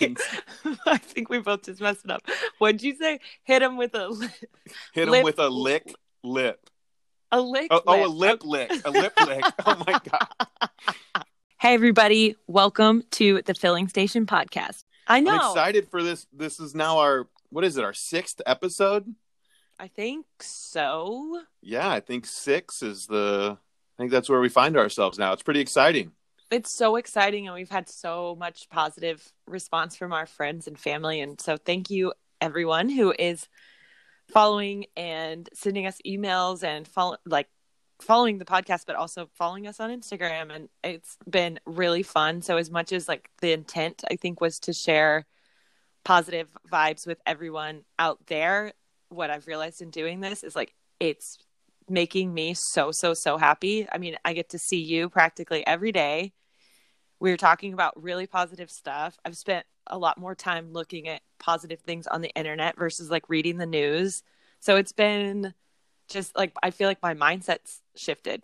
I think we both just messed it up. What'd you say? Hit him with a li- Hit him Lip- with a lick lip. a lick. Oh, oh, a lip. lip lick. A lip lick. Oh my god. Hey everybody, welcome to the Filling Station podcast. I know. I'm excited for this. This is now our what is it? Our sixth episode. I think so. Yeah, I think six is the. I think that's where we find ourselves now. It's pretty exciting. It's so exciting and we've had so much positive response from our friends and family and so thank you everyone who is following and sending us emails and follow like following the podcast but also following us on Instagram and it's been really fun. So as much as like the intent I think was to share positive vibes with everyone out there, what I've realized in doing this is like it's making me so so so happy. I mean, I get to see you practically every day. We're talking about really positive stuff. I've spent a lot more time looking at positive things on the internet versus like reading the news. So it's been just like I feel like my mindset's shifted.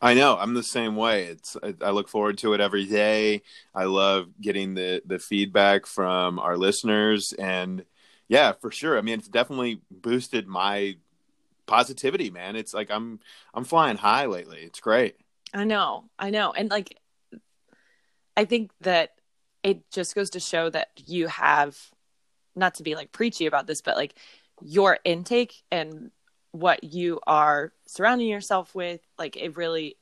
I know. I'm the same way. It's. I, I look forward to it every day. I love getting the the feedback from our listeners, and yeah, for sure. I mean, it's definitely boosted my positivity, man. It's like I'm I'm flying high lately. It's great. I know, I know. And like, I think that it just goes to show that you have, not to be like preachy about this, but like your intake and what you are surrounding yourself with, like it really,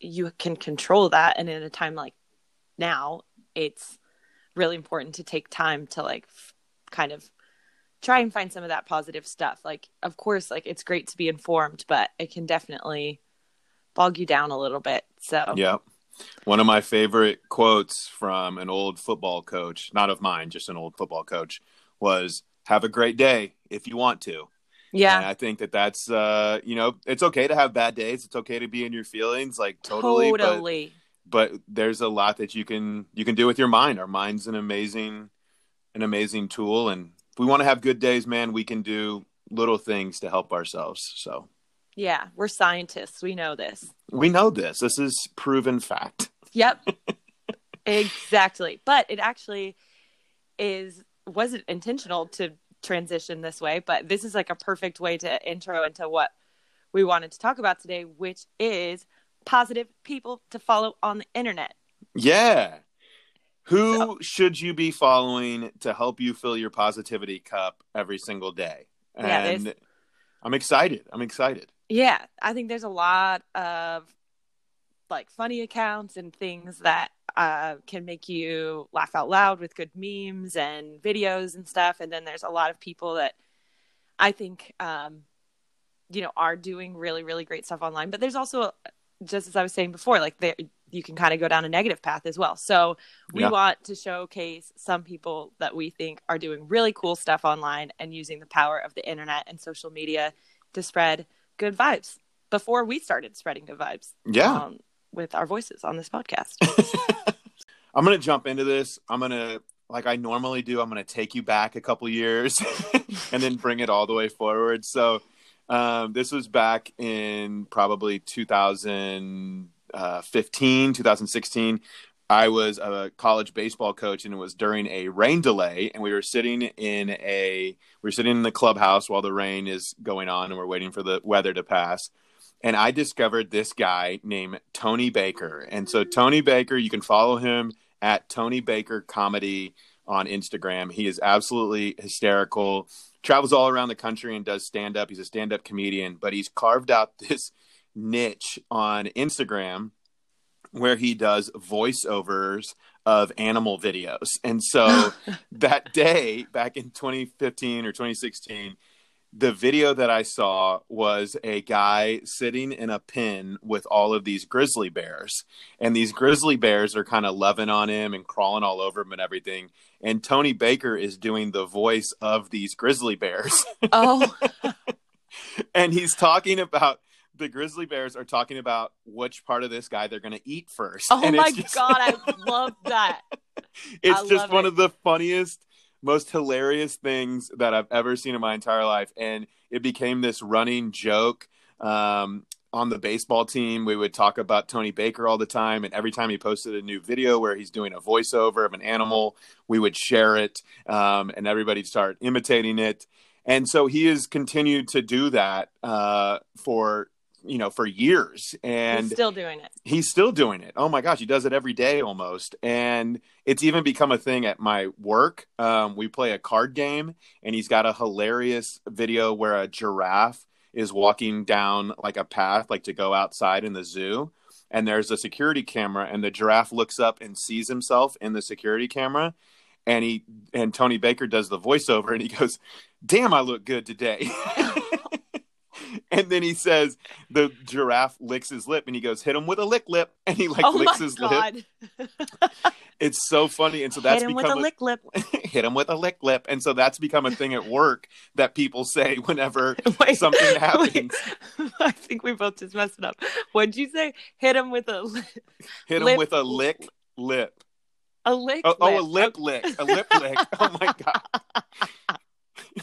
you can control that. And in a time like now, it's really important to take time to like f- kind of try and find some of that positive stuff. Like, of course, like it's great to be informed, but it can definitely bog you down a little bit. So Yep. One of my favorite quotes from an old football coach, not of mine, just an old football coach, was "Have a great day if you want to." yeah, And I think that that's uh, you know, it's okay to have bad days. It's okay to be in your feelings, like totally. Totally. but there's a lot that you can you can do with your mind. Our mind's an amazing, an amazing tool, and we want to have good days, man, we can do little things to help ourselves. So Yeah, we're scientists. We know this. we know this. This is proven fact. Yep. exactly. But it actually is wasn't intentional to transition this way, but this is like a perfect way to intro into what we wanted to talk about today, which is positive people to follow on the internet. Yeah. Who So- should you be following to help you fill your positivity cup every single day? And there's- I'm excited. I'm excited. Yeah, I think there's a lot of like funny accounts and things that uh, can make you laugh out loud with good memes and videos and stuff. And then there's a lot of people that I think, um, you know, are doing really, really great stuff online. But there's also, just as I was saying before, like there, you can kind of go down a negative path as well. So we Yeah. want to showcase some people that we think are doing really cool stuff online and using the power of the internet and social media to spread good vibes before we started spreading good vibes Yeah. um, with our voices on this podcast. I'm going to jump into this. I'm going to, like I normally do, I'm going to take you back a couple years and then bring it all the way forward. So, um, this was back in probably Uh, 2015, 2016. I was a college baseball coach, and it was during a rain delay, and we were sitting in a we were sitting in the clubhouse while the rain is going on, and we're waiting for the weather to pass. And I discovered this guy named Tony Baker, and so Tony Baker, you can follow him at Tony Baker Comedy on Instagram. He is absolutely hysterical. Travels all around the country and does stand up. He's a stand up comedian, but he's carved out this niche on Instagram where he does voiceovers of animal videos. And so that day back in 2015 or 2016, the video that I saw was a guy sitting in a pen with all of these grizzly bears. And these grizzly bears are kind of loving on him and crawling all over him and everything. And Tony Baker is doing the voice of these grizzly bears. oh, and he's talking about the grizzly bears are talking about which part of this guy they're going to eat first. oh my just- god, I love that. it's I just one it. of the funniest most hilarious things that i've ever seen in my entire life and it became this running joke um, on the baseball team, we would talk about Tony Baker all the time. And every time he posted a new video where he's doing a voiceover of an animal, we would share it um, and everybody start imitating it. And so he has continued to do that uh, for you know for years and He's still doing it. he's still doing it. Oh my gosh, he does it every day almost, and it's even become a thing at my work. Um, we play a card game, and he's got a hilarious video where a giraffe is walking down like a path, like to go outside in the zoo, and there's a security camera, and the giraffe looks up and sees himself in the security camera, and he and Tony Baker does the voiceover, and he goes, "Damn, I look good today." And then he says the giraffe licks his lip and he goes, hit him with a lick lip. And he like oh licks his lip. god! It's so funny. And so that's Hit him with become a lick lip. hit him with a lick lip. And so that's become a thing at work that people say whenever Wait, something happens. wait. I think we both just messed it up. What'd you say? Hit him with a li- Hit him Lip- with a lick lip. a lick. Oh, oh, a lip. lip lick. A lip lick. Oh my God.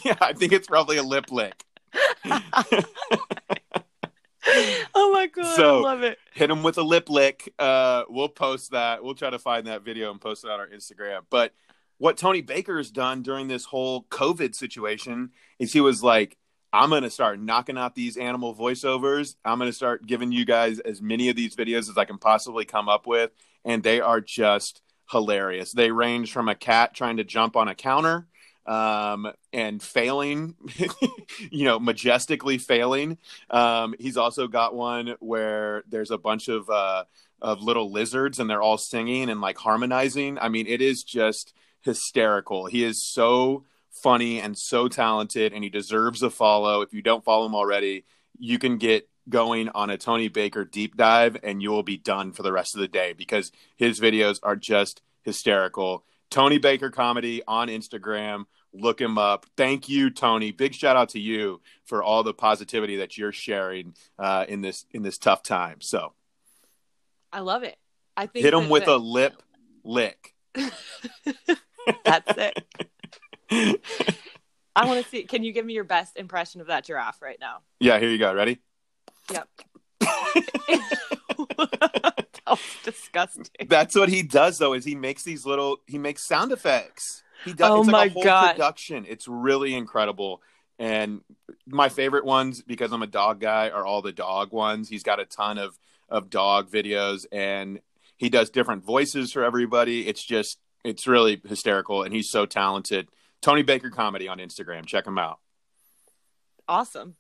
Yeah, I think it's probably a lip lick. oh my god! So- I love it. hit him with a lip lick. Uh, we'll post that. We'll try to find that video and post it on our Instagram. But what Tony Baker's done during this whole COVID situation is he was like, I'm going to start knocking out these animal voiceovers. I'm going to start giving you guys as many of these videos as I can possibly come up with. And they are just hilarious. They range from a cat trying to jump on a counter um, and failing, you know, majestically failing. Um, he's also got one where there's a bunch of uh, of little lizards and they're all singing and like harmonizing. I mean, it is just hysterical. He is so funny and so talented, and he deserves a follow. If you don't follow him already, you can get going on a Tony Baker deep dive, and you will be done for the rest of the day because his videos are just hysterical. Tony Baker comedy on Instagram. Look him up. Thank you, Tony. Big shout out to you for all the positivity that you're sharing uh, in this in this tough time. So I love it. I think hit him with the- a lip lick. That's it. I want to see. Can you give me your best impression of that giraffe right now? Yeah, here you go. Ready? Yep. that was disgusting. That's what he does though. Is he makes these little he makes sound effects. He does. Oh it's like my a whole God. production. It's really incredible. And my favorite ones because I'm a dog guy are all the dog ones. He's got a ton of of dog videos and he does different voices for everybody. It's just it's really hysterical and he's so talented. Tony Baker comedy on Instagram. Check him out. Awesome.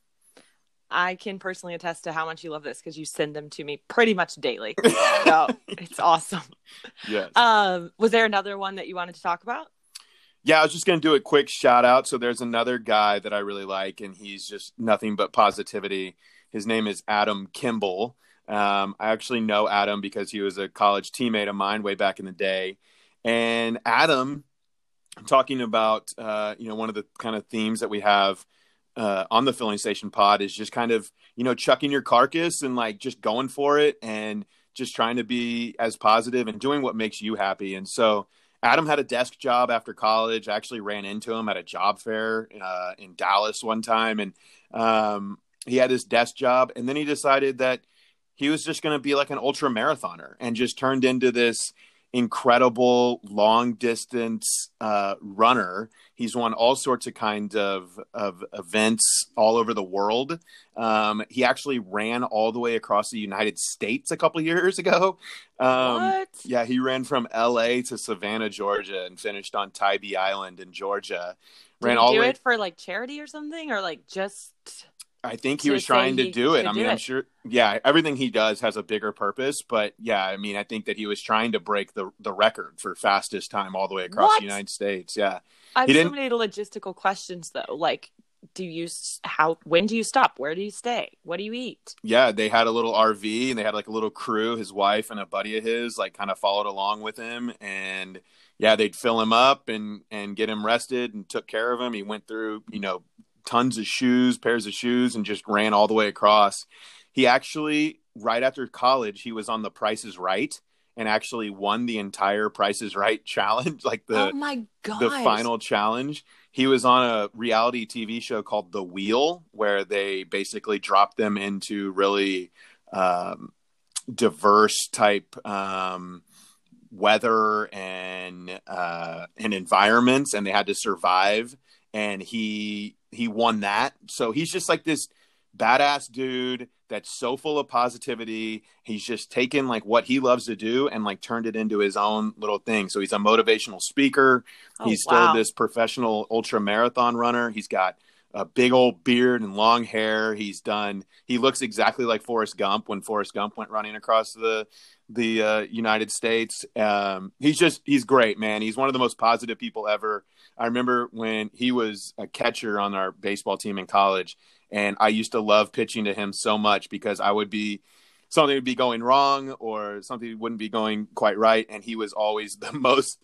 I can personally attest to how much you love this because you send them to me pretty much daily. So it's awesome. yes. Um, was there another one that you wanted to talk about? Yeah, I was just going to do a quick shout out. So there's another guy that I really like, and he's just nothing but positivity. His name is Adam Kimble. Um, I actually know Adam because he was a college teammate of mine way back in the day. And Adam, talking about, uh, you know, one of the kind of themes that we have uh, on the filling station pod is just kind of, you know, chucking your carcass and like just going for it and just trying to be as positive and doing what makes you happy. And so, Adam had a desk job after college. I actually ran into him at a job fair uh, in Dallas one time, and um, he had his desk job. And then he decided that he was just going to be like an ultra marathoner, and just turned into this incredible long distance uh, runner. He's won all sorts of kind of of events all over the world. Um, he actually ran all the way across the United States a couple years ago. Um, what? yeah, he ran from L.A. to Savannah, Georgia, and finished on Tybee Island in Georgia. Did ran he all do the way. it for like charity or something, or like just? I think he was trying to do it. I mean, I'm it? sure. Yeah, everything he does has a bigger purpose, but yeah, I mean, I think that he was trying to break the the record for fastest time all the way across What? the United States. Yeah, I have so many logistical questions though. Like, do you how? When do you stop? Where do you stay? What do you eat? yeah. They had a little RV and they had like a little crew. His wife and a buddy of his like kind of followed along with him, and yeah, they'd fill him up and and get him rested and took care of him. He went through you know tons of shoes, pairs of shoes, and just ran all the way across. He actually, right after college, he was on The Price is Right, and actually won the entire Price is Right challenge, like the oh my god, the final challenge. He was on a reality TV show called The Wheel, where they basically dropped them into really um, diverse type um, weather and uh, and environments, and they had to survive. And he he won that, so he's just like this badass dude that's so full of positivity. He's just taken like what he loves to do and like turned it into his own little thing. So he's a motivational speaker. Oh, he's wow. still this professional ultra marathon runner. He's got a big old beard and long hair. He's done. He looks exactly like Forrest Gump when Forrest Gump went running across the the uh, United States. Um, he's just he's great, man. He's one of the most positive people ever. I remember when he was a catcher on our baseball team in college, and I used to love pitching to him so much because I would be something would be going wrong or something wouldn't be going quite right, and he was always the most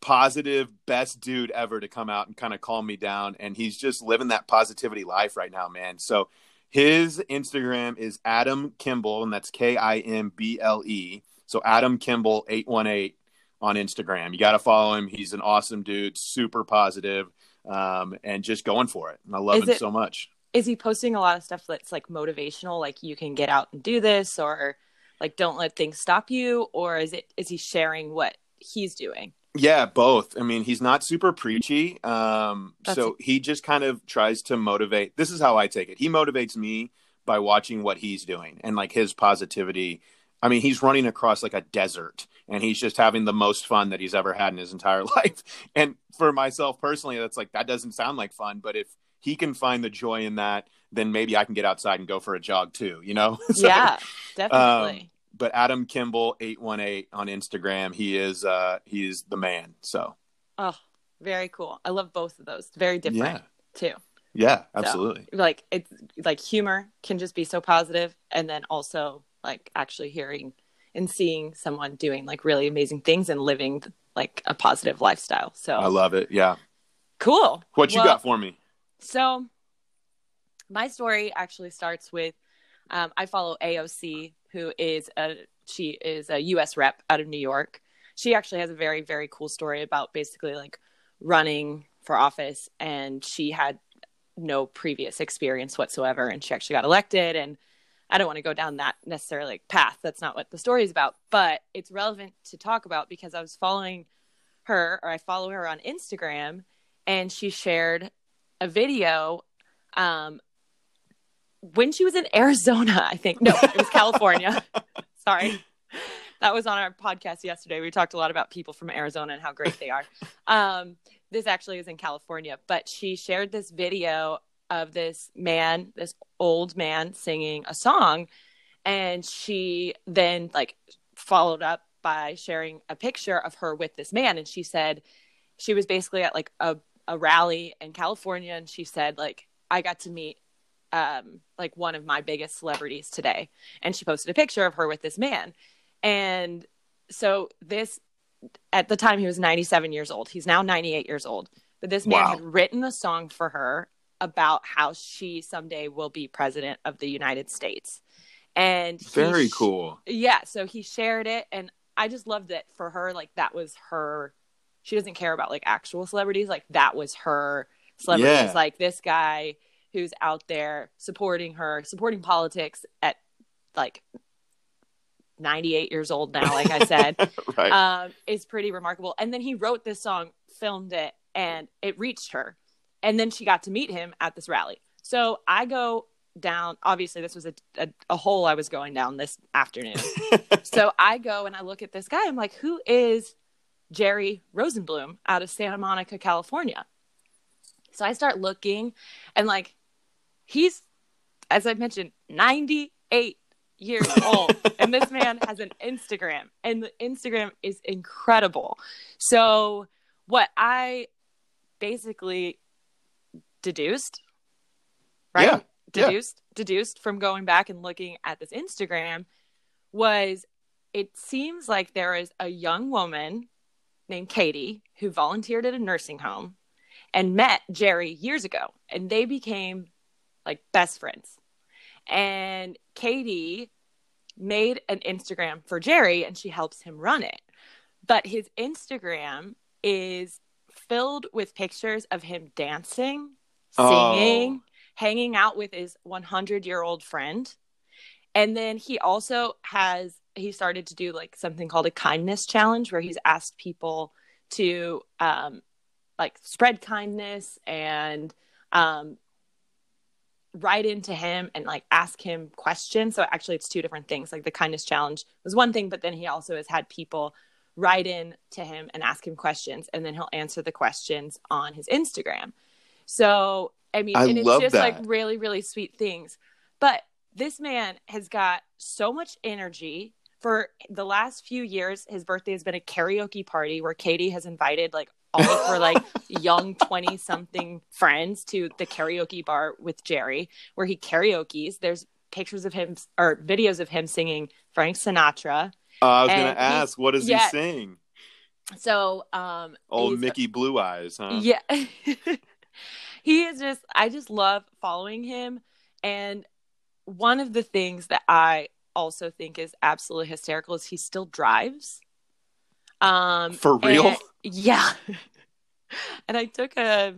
positive, best dude ever to come out and kind of calm me down. And he's just living that positivity life right now, man. So his Instagram is Adam Kimble, and that's K I M B L E. So Adam Kimble one eight on Instagram. You got to follow him. He's an awesome dude, super positive, um, and just going for it. And I love Is him it- so much. is he posting a lot of stuff that's like motivational like you can get out and do this or like don't let things stop you or is it is he sharing what he's doing Yeah, both. I mean, he's not super preachy. Um, That's- so he just kind of tries to motivate. This is how I take it. He motivates me by watching what he's doing and like his positivity. I mean, he's running across like a desert and he's just having the most fun that he's ever had in his entire life. And for myself personally, that's like, that doesn't sound like fun. But if he can find the joy in that, then maybe I can get outside and go for a jog too, you know? So, yeah definitely but Adam Kimble eight one eight on Instagram, he is uh he's the man. So oh very cool i love both of those very different yeah. too yeah, absolutely. like it's like humor can just be so positive and then also like actually hearing and seeing someone doing like really amazing things and living like a positive lifestyle so I love it. Yeah. cool What you Well, got for me? So, my story actually starts with um, I follow AOC, who is a she is a U.S. rep out of New York. She actually has a very very cool story about basically like running for office, and she had no previous experience whatsoever, and she actually got elected. And I don't want to go down that necessarily path. That's not what the story is about, but it's relevant to talk about because I was following her, or I follow her on Instagram, and she shared a video um when she was in Arizona, I think. No, it was California. Sorry. That was on our podcast yesterday. We talked a lot about people from Arizona and how great they are. Um, this actually is in California, but she shared this video of this man, this old man singing a song. And she then like followed up by sharing a picture of her with this man. And she said she was basically at like a, a rally in California. And she said, like, I got to meet um, like one of my biggest celebrities today. And she posted a picture of her with this man. And so this, at the time, he was 97 years old. He's now 98 years old. But this man Wow. had written a song for her about how she someday will be president of the United States. And he Very cool. yeah so he shared it and i just loved it for her like that was her she doesn't care about like actual celebrities like that was her celebrities Yeah. like this guy who's out there supporting her supporting politics at like 98 years old now like i said right. um, is pretty remarkable. And then he wrote this song, filmed it, and it reached her. And then she got to meet him at this rally. So I go down. Obviously, this was a, a, a hole I was going down this afternoon. so I go and I look at this guy. I'm like, who is Jerry Rosenblum out of Santa Monica, California? So I start looking, and like, he's, as I mentioned, 98 years old and this man has an Instagram and the Instagram is incredible. So what I basically deduced right? Yeah, yeah. Deduced deduced from going back and looking at this Instagram was it seems like there is a young woman named Katie who volunteered at a nursing home and met Jerry years ago and they became like best friends. And Katie made an Instagram for Jerry and she helps him run it. But his Instagram is filled with pictures of him dancing, singing, Oh. hanging out with his 100 year old friend. And then he also has, he started to do like something called a kindness challenge where he's asked people to um, like spread kindness and um, write into him and like ask him questions. So actually, it's two different things. Like the kindness challenge was one thing, but then he also has had people write in to him and ask him questions, and then he'll answer the questions on his Instagram. So I mean, I and it's just that. like really, really sweet things. But this man has got so much energy. For the last few years, his birthday has been a karaoke party where Katie has invited like all of her like young 20 something friends to the karaoke bar with Jerry where he karaoke's. There's pictures of him or videos of him singing Frank Sinatra. Uh, I was going to ask, what does yeah. he sing? So, um, Old Mickey Blue Eyes, huh? yeah. he is just, I just love following him. And one of the things that I also think is absolutely hysterical is he still drives. Um, For real? and- yeah. and I took a,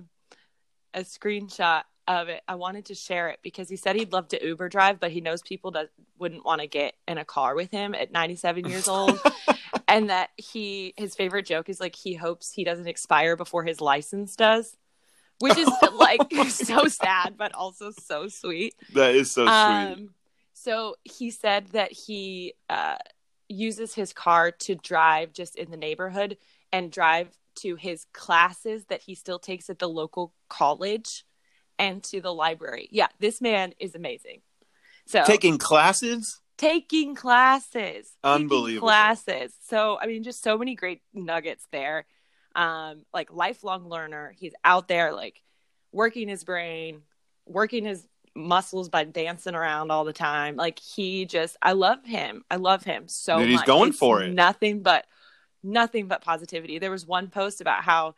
a screenshot of it. I wanted to share it because he said he'd love to Uber drive, but he knows people that wouldn't want to get in a car with him at 97 years old. and that he his favorite joke is like he hopes he doesn't expire before his license does which is like so sad but also so sweet that is so sweet. um so he said that he uh uses his car to drive just in the neighborhood and drive to his classes that he still takes at the local college and to the library. Yeah this man is amazing. So Taking classes? taking classes. Taking Unbelievable. classes. So i mean just so many great nuggets there. Um like lifelong learner. He's out there like working his brain working his muscles by dancing around all the time like he just i love him i love him so Dude, he's much. going It's for it. nothing but nothing but positivity there was one post about how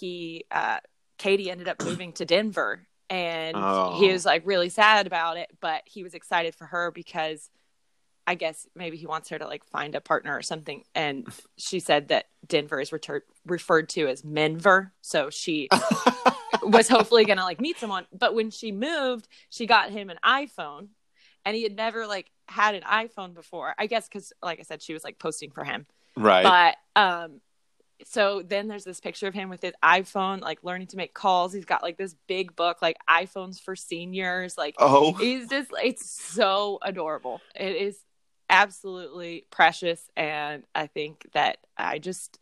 he uh katie ended up moving to denver and Oh. he was like really sad about it but he was excited for her because I guess maybe he wants her to like find a partner or something. And she said that Denver is retur- referred to as Menver. So she was hopefully going to like meet someone. But when she moved, she got him an iPhone and he had never like had an iPhone before. I guess because, like I said, she was like posting for him. right. But um, so then there's this picture of him with his iPhone, like learning to make calls. He's got like this big book, like iPhones for seniors. Like oh, he's just it's so adorable it is absolutely precious and i think that i just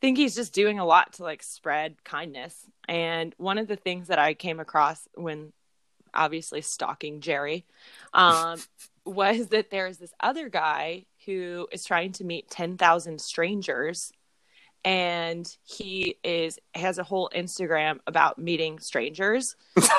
think he's just doing a lot to like spread kindness and one of the things that i came across when obviously stalking jerry um, was that there's this other guy who is trying to meet 10,000 strangers and he is has a whole Instagram about meeting strangers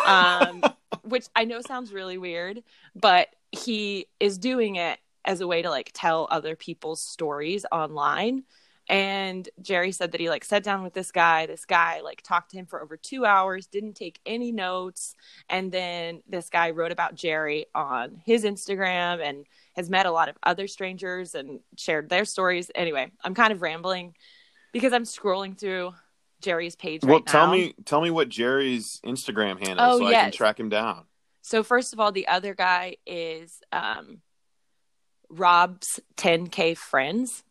um, which I know sounds really weird, but he is doing it as a way to like tell other people's stories online. And Jerry said that he like sat down with this guy. This guy like talked to him for over two hours, didn't take any notes. And then this guy wrote about Jerry on his Instagram and has met a lot of other strangers and shared their stories. Anyway, I'm kind of rambling because I'm scrolling through Jerry's page well, right now. tell me, tell me what Jerry's Instagram handle Oh, so I can track him down. So first of all, the other guy is um, Rob's 10K friends.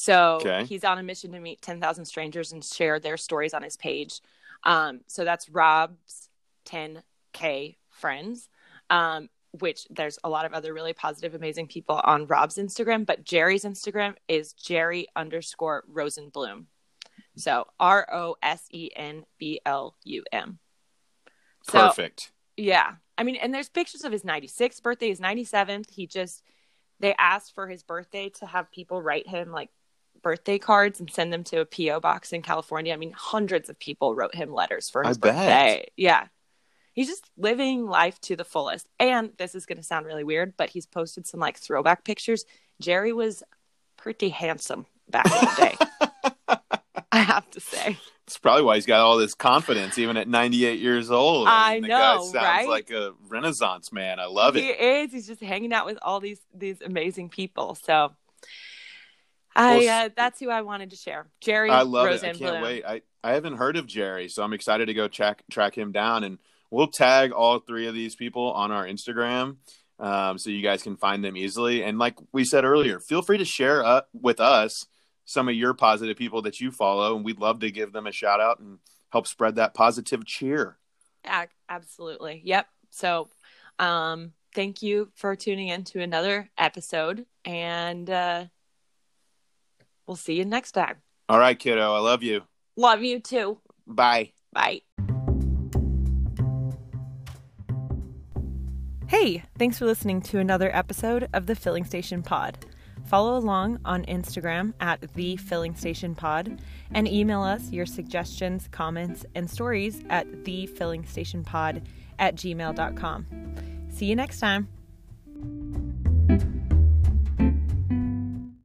So Okay. he's on a mission to meet 10,000 strangers and share their stories on his page. Um, so that's Rob's 10K friends, um, which there's a lot of other really positive, amazing people on Rob's Instagram. But Jerry's Instagram is Jerry underscore Rosenblum. So R O S E N B L U M. Perfect. yeah. I mean, and there's pictures of his 96th birthday, his 97th. He just, they asked for his birthday to have people write him like birthday cards and send them to a P.O. box in California. I mean, hundreds of people wrote him letters for I his bet. birthday. Yeah. He's just living life to the fullest. And this is going to sound really weird, but he's posted some like throwback pictures. Jerry was pretty handsome back in the day. I have to say. It's probably why he's got all this confidence, even at 98 years old. I mean, know, sounds right? like a renaissance man. I love it. he is. He's just hanging out with all these these amazing people. So, I uh, that's who I wanted to share. Jerry I love it. I can't wait. I, I haven't heard of Jerry, so I'm excited to go track track him down, and we'll tag all three of these people on our Instagram, um, so you guys can find them easily. And like we said earlier, feel free to share uh, with us some of your positive people that you follow, and we'd love to give them a shout out and help spread that positive cheer. Absolutely. Yep. So, um, thank you for tuning in to another episode, and uh, we'll see you next time. All right, kiddo, I love you. Love you too. Bye. Bye. Hey, thanks for listening to another episode of the Filling Station Pod. Follow along on Instagram at the Filling Station Pod and email us your suggestions, comments, and stories at the Filling Station Pod at gmail.com. See you next time.